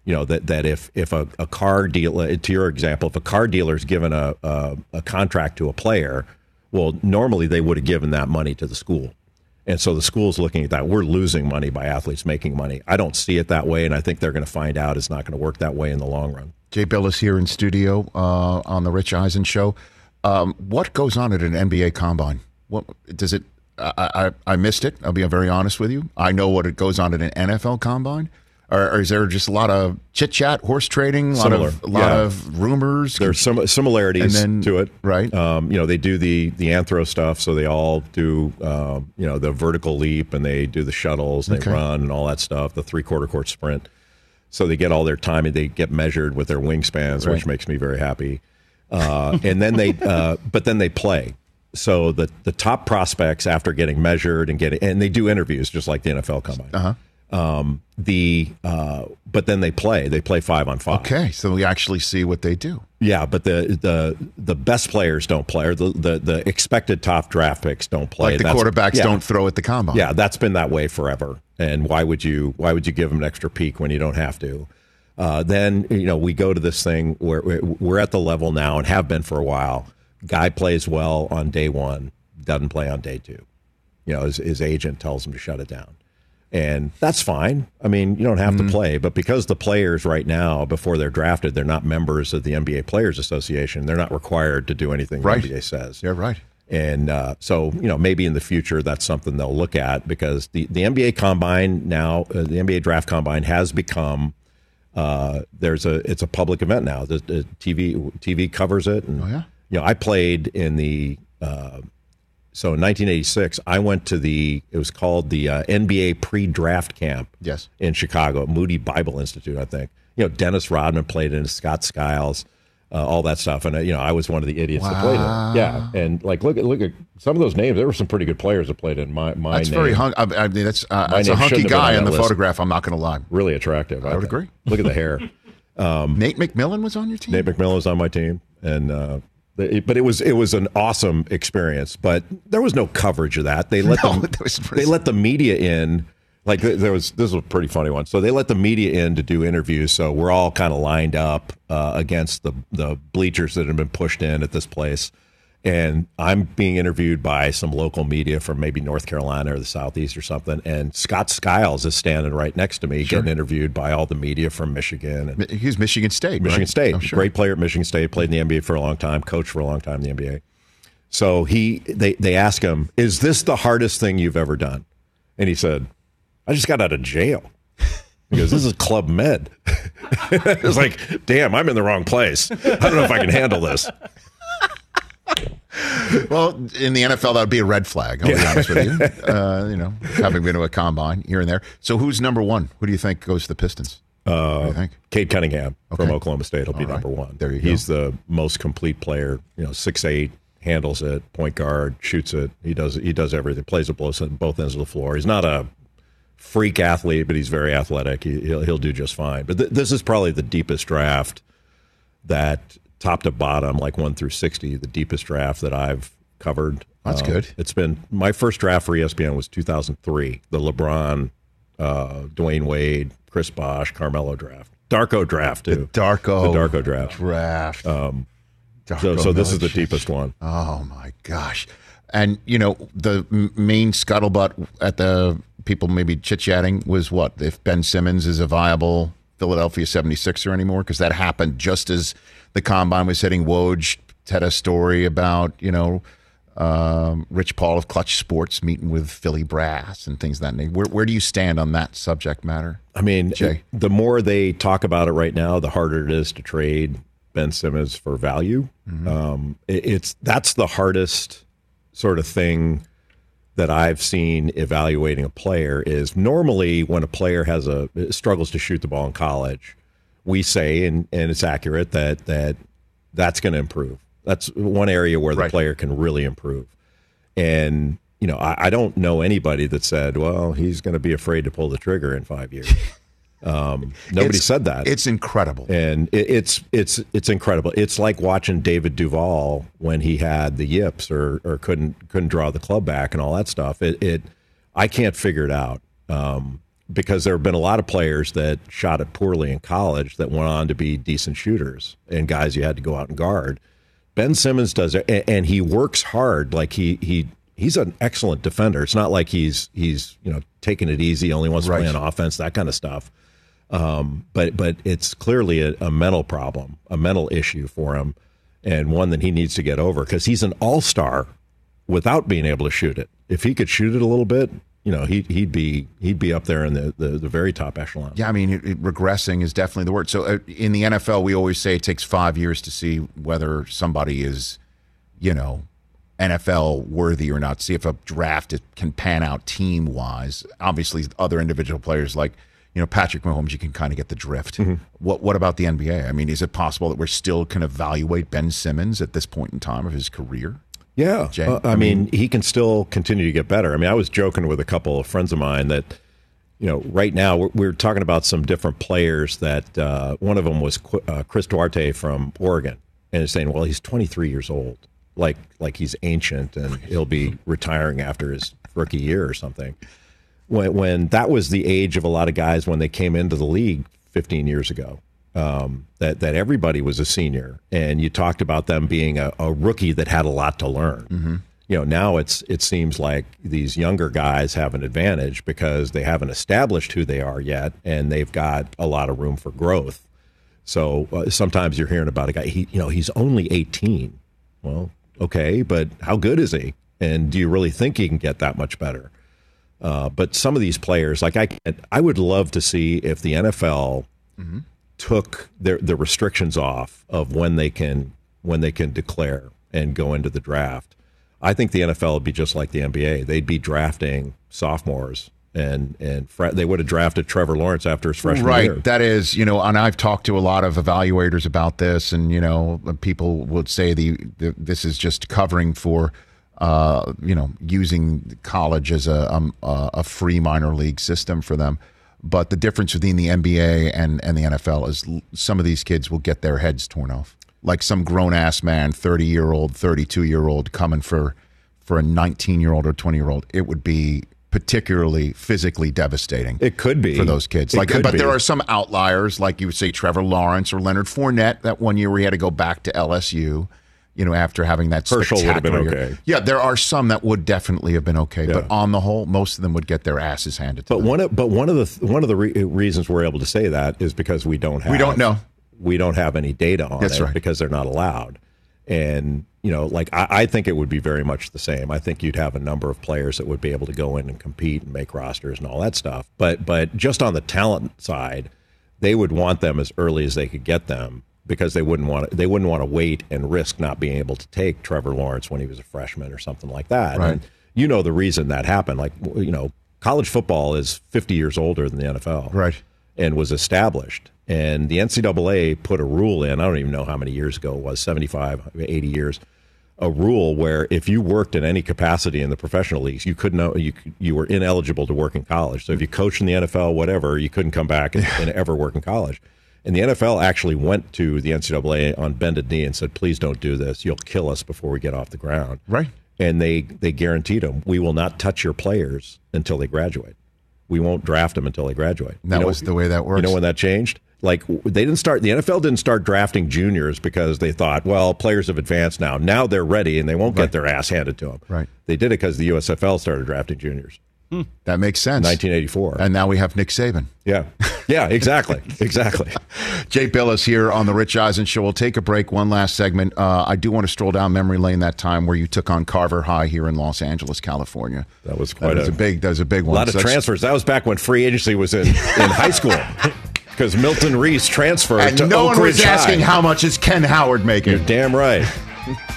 You know that that if if a, a car dealer, to your example, if a car dealer is given a, a a contract to a player, well, normally they would have given that money to the school, and so the school's looking at that. We're losing money by athletes making money. I don't see it that way, and I think they're going to find out it's not going to work that way in the long run. Jay Bilas here in studio uh, on the Rich Eisen show. Um, what goes on at an NBA combine? What does it? I, I I missed it. I'll be very honest with you. I know what it goes on at an NFL combine. Or, or is there just a lot of chit chat, horse trading, a lot Similar, of a lot yeah. of rumors? There's some similarities then- to it, right? Um, you know, they do the the anthro stuff, so they all do um, you know the vertical leap and they do the shuttles, they Okay. run and all that stuff, the three quarter court sprint. So they get all their time and they get measured with their wingspans, Right. which makes me very happy. Uh, and then they, uh, but then they play. So the the top prospects after getting measured and getting and they do interviews just like the NFL combine. Uh-huh. Um, the uh, but then they play. They play five on five. Okay, so we actually see what they do. Yeah, but the the the best players don't play, or the the, the expected top draft picks don't play. Like the That's- quarterbacks yeah. don't throw at the combine. Yeah, that's been that way forever. And why would you why would you give them an extra peek when you don't have to? Uh, then you know we go to this thing where where we're at the level now and have been for a while. Guy plays well on day one, doesn't play on day two. You know, his, his agent tells him to shut it down. And that's fine. I mean, you don't have Mm-hmm. to play, but because the players right now, before they're drafted, they're not members of the NBA Players Association. They're not required to do anything Right. the NBA says. Yeah, right. And uh, so, you know, maybe in the future that's something they'll look at because the, the NBA Combine now, uh, the NBA Draft Combine has become uh, there's a it's a public event now. The, the TV TV covers it. And, Oh, yeah? You know, I played in the uh, so in 1986. I went to the it was called the uh, NBA pre-draft camp. Yes. in Chicago, Moody Bible Institute, I think. You know, Dennis Rodman played in it, Scott Skiles, uh, all that stuff, and uh, you know, I was one of the idiots that played Wow. it. Yeah, and like look at look at some of those names. There were some pretty good players that played in my my That's name. very hung. I, I mean, that's uh, that's a hunky shouldn't have been guy in the list. photograph. I'm not going to lie. really attractive. I would think. agree. Look at the hair. *laughs* Nate McMillan was on your team. Nate McMillan was on my team, and uh, but it was it was an awesome experience. But there was no coverage of that. They let No, them *laughs* they let the media in. Like there was this was a pretty funny one. So they let the media in to do interviews. So we're all kind of lined up uh, against the the bleachers that had been pushed in at this place. And I'm being interviewed by some local media from maybe North Carolina or the Southeast or something. And Scott Skiles is standing right next to me, getting interviewed by all the media from Michigan and He was Michigan State. Michigan right? State, Oh, sure. great player at Michigan State, played in the NBA for a long time, coached for a long time in the NBA. So he, they, they ask him, "Is this the hardest thing you've ever done?" And he said, "I just got out of jail." He goes, "This is Club Med." *laughs* it's like, "Damn, I'm in the wrong place. I don't know if I can handle this." *laughs* Well, in the NFL, that would be a red flag. I'll be honest with you. *laughs* Uh, you know, having been to a combine here and there. So, who's number one? Who do you think goes to the Pistons? Uh, what do you think? Cade Cunningham from Oklahoma State will be right. number one. There you He's the most complete player. You know, six eight, handles it, point guard, shoots it. He does he does everything. Plays at both both ends of the floor. He's not a freak athlete, but he's very athletic. He, he'll he'll do just fine. But th- this is probably the deepest draft that top to bottom, like one through sixty, the deepest draft that I've covered. That's Um, good. It's been my first draft for ESPN was 2003, the LeBron, uh, Dwyane Wade, Chris Bosh, Carmelo draft, Darko draft too. The Darko. the Darko draft. Draft. Um, Darko so, so this is the deepest one. Oh my gosh! And you know the main scuttlebutt at the people maybe chit chatting was what if Ben Simmons is a viable Philadelphia 76er anymore because that happened just as the combine was hitting. Woj had a story about you know um, Rich Paul of Clutch Sports meeting with Philly brass and things of that nature. Where where do you stand on that subject matter? I mean, Jay. the more they talk about it right now, the harder it is to trade Ben Simmons for value. Mm-hmm. Um, it- it's that's the hardest sort of thing that I've seen evaluating a player is normally when a player has a struggles to shoot the ball in college, we say and and it's accurate that that that's going to improve. That's one area where the Right. player can really improve. And you know, I, I don't know anybody that said, "Well, he's going to be afraid to pull the trigger in five years." *laughs* Um, nobody said that. It's incredible. and it, it's it's it's incredible. It's like watching David Duval when he had the yips or or couldn't couldn't draw the club back and all that stuff. It, it I can't figure it out um, because there have been a lot of players that shot it poorly in college that went on to be decent shooters and guys you had to go out and guard. Ben Simmons does it, and, he works hard. Like he he he's an excellent defender. It's not like he's he's you know taking it easy, only wants Right. to play on offense, that kind of stuff. Um, but but it's clearly a, a mental problem, a mental issue for him, and one that he needs to get over because he's an all star without being able to shoot it. If he could shoot it a little bit, you know, he'd, he'd be he'd be up there in the, the, the very top echelon. Yeah, I mean, it, it- regressing is definitely the word. So uh, in the NFL, we always say it takes five years to see whether somebody is, you know, NFL worthy or not. See if a draft it can pan out team wise. Obviously, other individual players like you know Patrick Mahomes, you can kind of get the drift. What what about the NBA? I mean, is it possible that we're still can evaluate Ben Simmons at this point in time of his career? Yeah, uh, I, I mean, he can still continue to get better. I mean, I was joking with a couple of friends of mine that, you know, right now we're, we're talking about some different players. That uh, one of them was Qu- uh, Chris Duarte from Oregon, and is saying, well, he's 23 years old, like like he's ancient, and he'll be retiring after his rookie year or something. When when that was the age of a lot of guys when they came into the league 15 years ago um, that that everybody was a senior, and you talked about them being a, a rookie that had a lot to learn. You know, now it's it seems like these younger guys have an advantage because they haven't established who they are yet, and they've got a lot of room for growth. So uh, sometimes you're hearing about a guy, he, you know, he's only 18. Well, okay, but how good is he? And do you really think he can get that much better? Uh, but some of these players, like I, can't, I would love to see if the NFL took their the restrictions off of when they can when they can declare and go into the draft. I think the NFL would be just like the NBA. They'd be drafting sophomores and and fre- they would have drafted Trevor Lawrence after his freshman right year. that is you know and i've talked to a lot of evaluators about this and you know people would say the, the this is just covering for uh, you know using college as a um, a a free minor league system for them but the difference between the NBA and and the NFL is l- some of these kids will get their heads torn off like some grown ass man 30 year old 32 year old coming for for a 19 year old or 20 year old it would be particularly physically devastating It could be for those kids. It Like, but be. there are some outliers, like you would say Trevor Lawrence or Leonard Fournette. That one year we had to go back to LSU. You know, after having that Herschel would have been okay. Yeah, there are some that would definitely have been okay, but on the whole, most of them would get their asses handed to But them. one of but one of the one of the re- reasons we're able to say that is because we don't have We don't know. we don't have any data on That's it right. because they're not allowed. And you know, like I, I think it would be very much the same. I think you'd have a number of players that would be able to go in and compete and make rosters and all that stuff. But but just on the talent side, they would want them as early as they could get them because they wouldn't want to, they wouldn't want to wait and risk not being able to take Trevor Lawrence when he was a freshman or something like that. Right. And you know the reason that happened. Like you know, college football is 50 years older than the NFL Right. and was established. And the NCAA put a rule in, I don't even know how many years ago it was, 75, 80 years, a rule where if you worked in any capacity in the professional leagues, you couldn't, know- you, you were ineligible to work in college. So if you coached in the NFL, whatever, you couldn't come back and, and ever work in college. And the NFL actually went to the NCAA on bended knee and said, please don't do this. You'll kill us before we get off the ground. Right. And they, they guaranteed them, we will not touch your players until they graduate. We won't draft them until they graduate. And that You know- was the way that works. you know when that changed? Like they didn't start. The NFL didn't start drafting juniors because they thought, well, players have advanced now. Now they're ready, and they won't Right. get their ass handed to them. Right. They did it because the USFL started drafting juniors. That makes sense. 1984. And now we have Nick Saban. yeah, yeah, exactly, *laughs* exactly. Jay Bilas here on the Rich Eisen Show. We'll take a break. One last segment. Uh, I do want to stroll down memory lane. That time where you took on Carver High here in Los Angeles, California. That was quite that was a- a big. That was a big one. A lot of So transfers. That was back when free agency was in, in high school. *laughs* Because Milton Reese transferred And to no Oak one was asking High. how much is Ken Howard making. You're damn right. *laughs*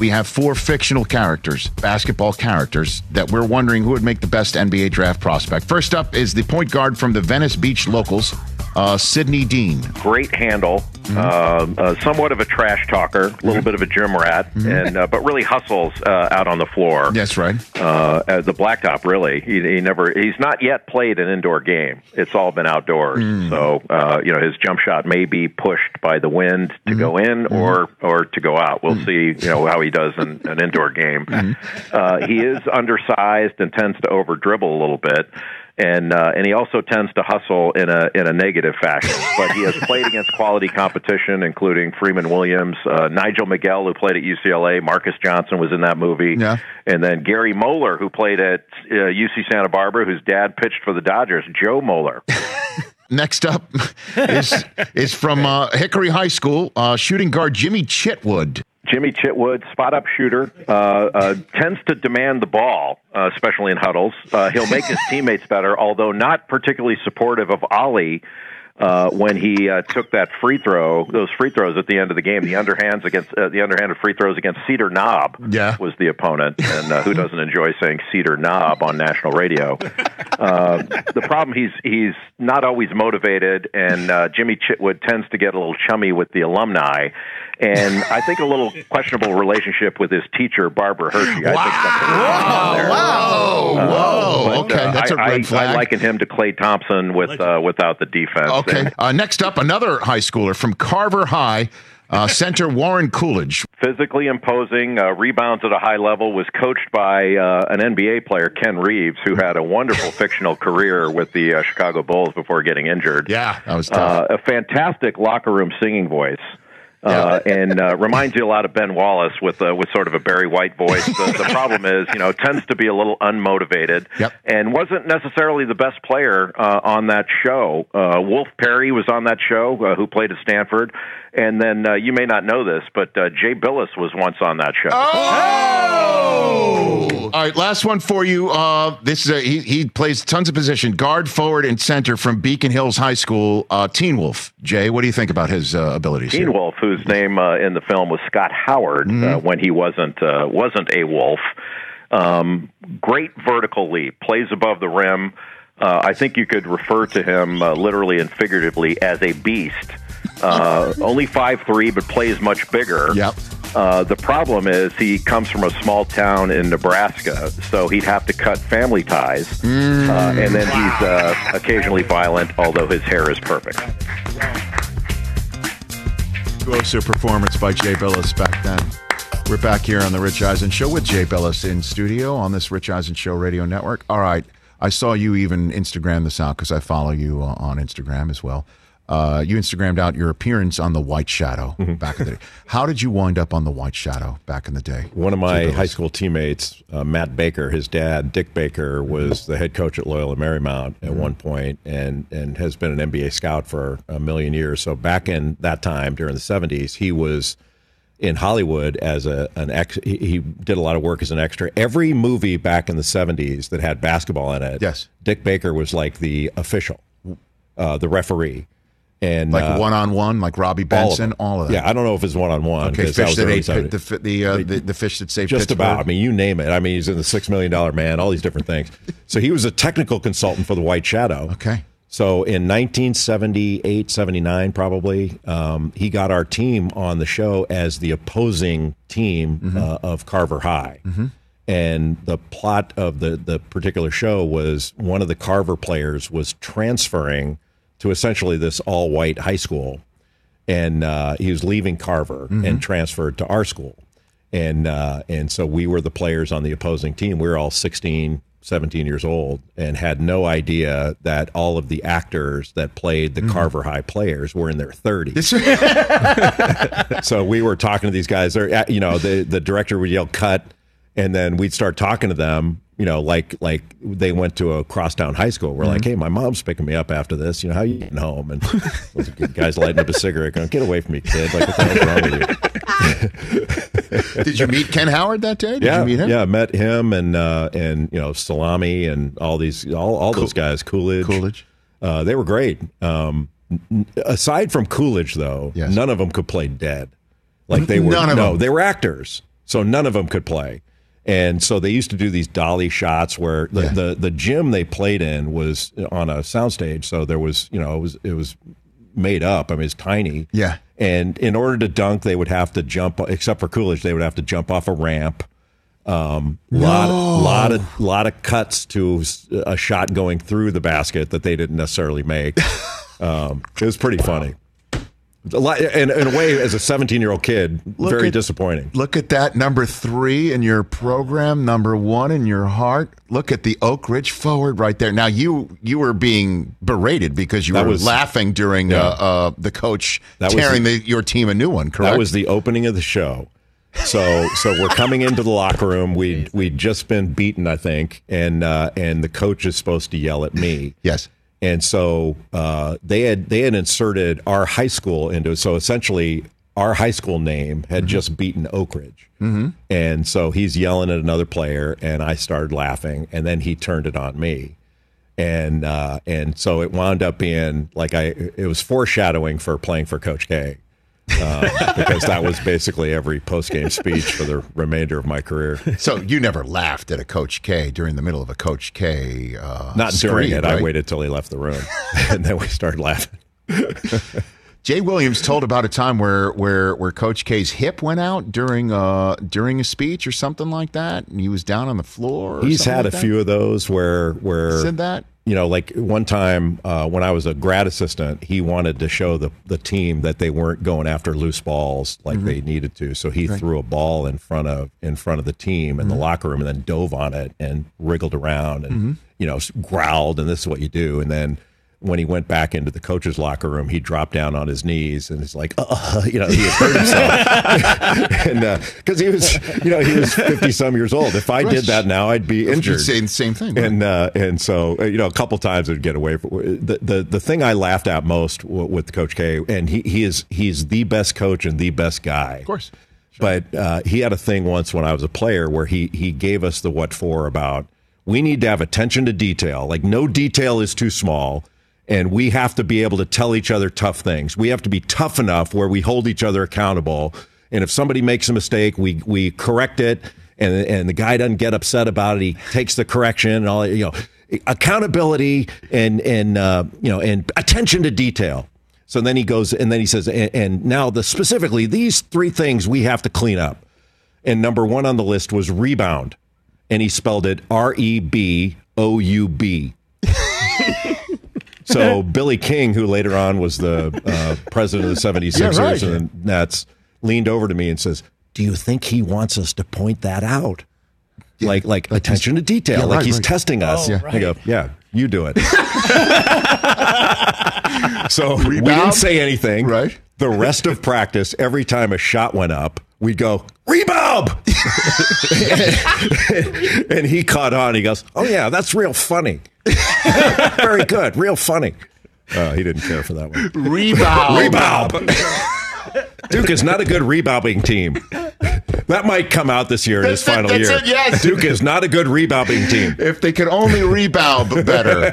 We have four fictional characters, basketball characters, that we're wondering who would make the best NBA draft prospect. First up is the point guard from the Venice Beach locals, uh, Sidney Dean. Great handle, uh, uh, somewhat of a trash talker, a little bit of a gym rat, and uh, but really hustles uh, out on the floor. That's right. Uh, the blacktop, really, he, he never. He's not yet played an indoor game. It's all been outdoors. So uh, you know his jump shot may be pushed by the wind to go in or or to go out. We'll see. You know how he does in an indoor game. Uh, he is undersized and tends to over dribble a little bit. And uh, and he also tends to hustle in a in a negative fashion, *laughs* but he has played against quality competition, including Freeman Williams, uh, Nigel Miguel, who played at UCLA, Marques Johnson was in that movie, Yeah. and then Gary Moeller, who played at uh, UC Santa Barbara, whose dad pitched for the Dodgers, Joe Moeller. *laughs* Next up is is from uh, Hickory High School, uh, shooting guard Jimmy Chitwood. Jimmy Chitwood, spot up shooter, uh, uh, tends to demand the ball, uh, especially in huddles. Uh, he'll make his teammates better, although not particularly supportive of Ollie. Uh, when he uh, took that free throw, those free throws at the end of the game, the underhands against uh, the underhanded free throws against Cedar Knob Yeah. was the opponent, and uh, who doesn't enjoy saying Cedar Knob on national radio? Uh, the problem he's he's not always motivated, and uh, Jimmy Chitwood tends to get a little chummy with the alumni, and I think a little *laughs* questionable relationship with his teacher Barbara Hershey. I think something is going. Whoa, whoa, But, okay, uh, that's a red I, flag. I liken him to Klay Thompson with uh, without the defense. Okay. Uh, next up, another high schooler from Carver High, uh, center Warren Coolidge. physically imposing, uh, rebounds at a high level, was coached by uh, an NBA player, Ken Reeves, who had a wonderful fictional career with the uh, Chicago Bulls before getting injured. Yeah, that was tough. Uh, a fantastic locker room singing voice. Uh, and uh, reminds you a lot of Ben Wallace with uh, with sort of a Barry White voice. The, the problem is, you know, tends to be a little unmotivated, Yep. and wasn't necessarily the best player uh, on that show. Uh, Wolf Perry was on that show, uh, who played at Stanford, and then uh, you may not know this, but uh, Jay Bilas was once on that show. Oh! All right, last one for you. Uh, this is a, he, he plays tons of position, guard, forward, and center from Beacon Hills High School. Uh, Teen Wolf. Jay, what do you think about his uh, abilities? Teen here? Wolf, whose name uh, in the film was Scott Howard uh, when he wasn't uh, wasn't a wolf. Um, great vertical leap, plays above the rim. Uh, I think you could refer to him uh, literally and figuratively as a beast. Uh, only five three, but plays much bigger. Yep. Uh, the problem is he comes from a small town in Nebraska, so he'd have to cut family ties, uh, and then he's uh, occasionally violent, although his hair is perfect. Grocer performance by Jay Bilas back then. We're back here on the Rich Eisen Show with Jay Bilas in studio on this Rich Eisen Show radio network. All right. I saw you even Instagram this out because I follow you uh, on Instagram as well. Uh, you Instagrammed out your appearance on the White Shadow back in the day. How did you wind up on the White Shadow back in the day? One of my high school teammates, uh, Matt Baker, his dad, Dick Baker, was the head coach at Loyola Marymount at one point, and and has been an NBA scout for a million years. So back in that time, during the '70s, he was in Hollywood as a an ex. He, he did a lot of work as an extra. Every movie back in the '70s that had basketball in it, Yes. Dick Baker was like the official, uh, the referee, and Like uh, one on one, like Robby all of Benson, all of that. Yeah, I don't know if it's one on one. Okay, fish that ate Pit- the the, uh, the the fish that saved just Pittsburgh. about. I mean, you name it. I mean, he's in the Six Million Dollar Man, all these different things. So he was a technical consultant for the White Shadow. Okay. So in 1978, 79, probably, um, he got our team on the show as the opposing team uh, of Carver High. And the plot of the, the particular show was one of the Carver players was transferring to essentially this all white high school. And uh, he was leaving Carver and transferred to our school. And, uh, and so we were the players on the opposing team. We were all 16, 17 years old and had no idea that all of the actors that played the Carver High players were in their 30s. *laughs* *laughs* so we were talking to these guys. Uh, you know, the the director would yell "cut," and then we'd start talking to them. You know, like like they went to a crosstown high school. We're like, "Hey, my mom's picking me up after this. You know, how you getting home?" And the *laughs* guys lighting up a cigarette, going, "Get away from me, kid! Like, what the hell's wrong with you?" *laughs* Did you meet Ken Howard that day? Did yeah, you meet him? yeah, met him and uh, and you know Salami and all these all, all those guys, Coolidge, Coolidge. Uh, they were great. Um, n- aside from Coolidge, though, none of them could play dead. Like they were None of no, them. they were actors, so none of them could play. And so they used to do these dolly shots where the, the, the gym they played in was on a soundstage. So there was, you know, it was it was made up. I mean, it's tiny. Yeah. And in order to dunk, they would have to jump. Except for Coolidge, they would have to jump off a ramp. Um, lot, No. lot of lot of cuts to a shot going through the basket that they didn't necessarily make. *laughs* Um, it was pretty funny. In, in a way, as a 17 year old kid, Look very at- disappointing. Look at that number three in your program, number one in your heart. Look at the Oak Ridge forward right there. Now you you were being berated because you That were was- laughing during Yeah. uh, uh, the coach That was tearing the- the, your team a new one. Correct. That was the opening of the show. So so we're coming into the locker room. We we'd just been beaten, I think, and uh, and the coach is supposed to yell at me. yes. And so uh, they had they had inserted our high school into it. So essentially, our high school name had just beaten Oak Ridge. Mm-hmm. And so he's yelling at another player, and I started laughing, and then he turned it on me, and uh, and so it wound up being like I it was foreshadowing for playing for Coach K. uh, because that was basically every post game speech for the remainder of my career. So you never laughed at a Coach K during the middle of a Coach K. Uh, Not during it. I waited till he left the room, *laughs* and then we started laughing. *laughs* Jay Williams told about a time where where where Coach K's hip went out during uh during a speech or something like that, and he was down on the floor. or He's had like a that? few of those where where Said that? You know, like one time uh, when I was a grad assistant, he wanted to show the the team that they weren't going after loose balls like Mhm. they needed to. So he Right. threw a ball in front of in front of the team in the Mhm. locker room and then dove on it and wriggled around and Mhm. you know growled and this is what you do and then. When he went back into the coach's locker room, he dropped down on his knees and he's like, uh, you know, he had hurt himself, *laughs* and because he was, you know, he was fifty some years old. If I did that now, I'd be injured. Same same thing. And uh, and so uh, you know, a couple times I'd get away from the the the thing I laughed at most w- with Coach K, and he he is he's the best coach and the best guy, of course. But uh, he had a thing once when I was a player where he he gave us the what for about we need to have attention to detail. Like no detail is too small. And we have to be able to tell each other tough things. We have to be tough enough where we hold each other accountable. And if somebody makes a mistake, we we correct it. And and the guy doesn't get upset about it. He takes the correction and all. You know, accountability and and uh, you know and attention to detail. So then he goes and then he says, and, and now the specifically these three things we have to clean up. And number one on the list was rebound, and he spelled it R E B O U B. *laughs* So *laughs* Billy King, who later on was the uh, president of the 76ers Yeah, right. and the Nets, leaned over to me and says, "Do you think he wants us to point that out?" Like, like attention to detail, yeah, like right, he's right. testing us. Oh, I go, yeah, you do it. *laughs* so we didn't say anything. Right. The rest of practice, every time a shot went up, we'd go rebound, *laughs* and he caught on. He goes, "Oh yeah, that's real funny. *laughs* Very good, real funny." Uh, he didn't care for that one. Rebound. Rebound. *laughs* Duke is not a good rebounding team. That might come out this year in his final that's year. it, yes. Duke is not a good rebounding team. If they could only rebound better.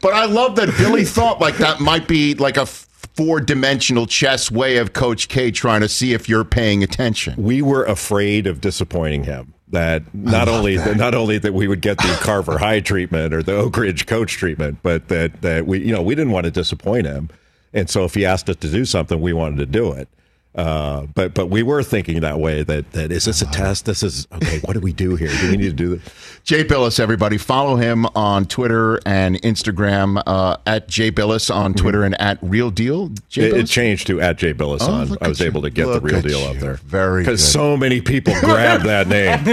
but I love that Billy thought like that might be like a four dimensional chess way of Coach K trying to see if you're paying attention. We were afraid of disappointing him that not only that. not only that we would get the Carver *laughs* High treatment or the Oak Ridge coach treatment, but that that we you know we didn't want to disappoint him, and so if he asked us to do something, we wanted to do it. Uh, but but we were thinking that way that that is this a test? This is okay. What do we do here? Do we need to do this? *laughs* Jay Bilas, everybody, follow him on Twitter and Instagram uh, at Jay Bilas on Twitter mm-hmm. and at Real Deal. It, it, changed to at Jay Bilas oh, on. I was able to get the Real Deal up there. Very because so many people grabbed that *laughs* name.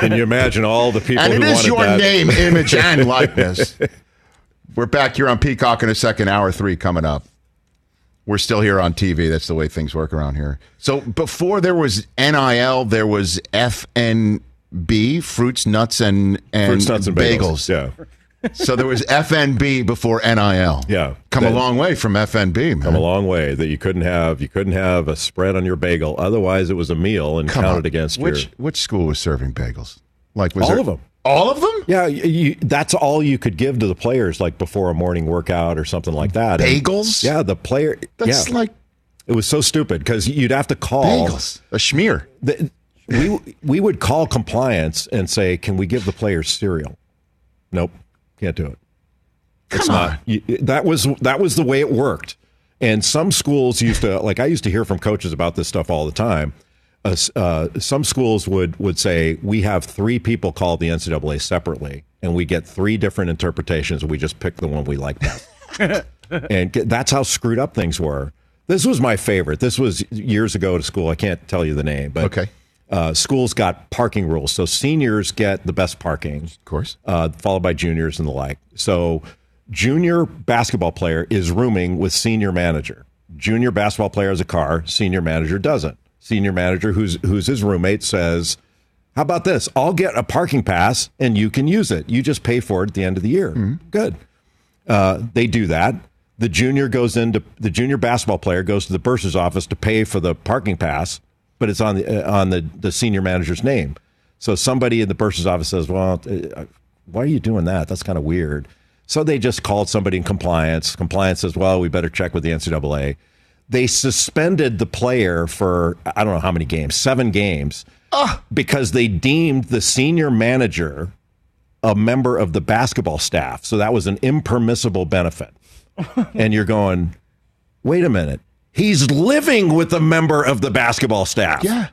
Can you imagine all the people? And it is your that? name, image, and *laughs* likeness. We're back here on Peacock in a second. Hour three coming up. We're still here on TV. That's the way things work around here. So before there was NIL, there was FNB, fruits, nuts, and and, fruits, nuts, and bagels. bagels. Yeah. so there was FNB before NIL. Yeah, come a long way from FNB. Man. Come a long way. That you couldn't have you couldn't have a spread on your bagel. Otherwise, it was a meal and come counted on. against which your... which school was serving bagels? Like was all there... of them. All of them? Yeah, you, that's all you could give to the players, like before a morning workout or something like that. Bagels? And, yeah, the player. That's yeah. like it was so stupid because you'd have to call bagels, a schmear. The, we we would call compliance and say, "Can we give the players cereal?" Nope, can't do it. Come it's on. not. You, that was that was the way it worked. And some schools used to like I used to hear from coaches about this stuff all the time uh, uh, some schools would would say we have three people call the NCAA separately, and we get three different interpretations. And we just pick the one we like best, *laughs* and get, that's how screwed up things were. This was my favorite. This was years ago to school. I can't tell you the name, but okay. Uh, schools got parking rules, so seniors get the best parking, of course, uh, followed by juniors and the like. So, junior basketball player is rooming with senior manager. Junior basketball player has a car. Senior manager doesn't senior manager, who's who's his roommate, says, "How about this? I'll get a parking pass and you can use it. You just pay for it at the end of the year." Mm-hmm. Good. Uh, they do that. The junior goes into the junior basketball player goes to the bursar's office to pay for the parking pass, but it's on the uh, on the the senior manager's name. So somebody in the bursar's office says, "Well, uh, why are you doing that? That's kind of weird." So they just called somebody in compliance. Compliance says, "Well, we better check with the NCAA." They suspended the player for I don't know how many games, seven games, uh. because they deemed the senior manager a member of the basketball staff. So that was an impermissible benefit. *laughs* and you're going, wait a minute. He's living with a member of the basketball staff. Yeah.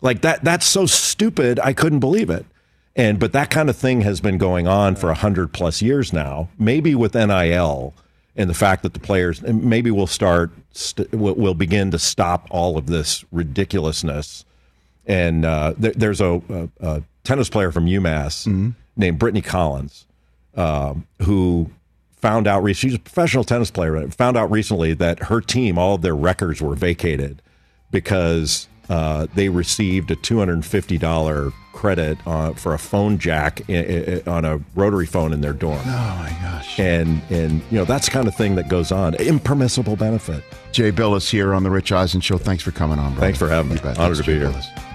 Like that that's so stupid. I couldn't believe it. And but that kind of thing has been going on for a hundred plus years now. Maybe with NIL and the fact that the players maybe we'll start st- we'll begin to stop all of this ridiculousness. And uh, th- there's a, a, a, tennis player from UMass mm-hmm. named Brittany Collins um, who found out re- she's a professional tennis player. Found out recently that her team, all of their records were vacated because uh, they received a two hundred and fifty dollar credit uh, for a phone jack on a rotary phone in their dorm. Oh my gosh! And and you know that's the kind of thing that goes on. Impermissible benefit. Jay Bilas here on the Rich Eisen Show. Thanks for coming on. Brother. Thanks for having me. Honored to be here. Bilas.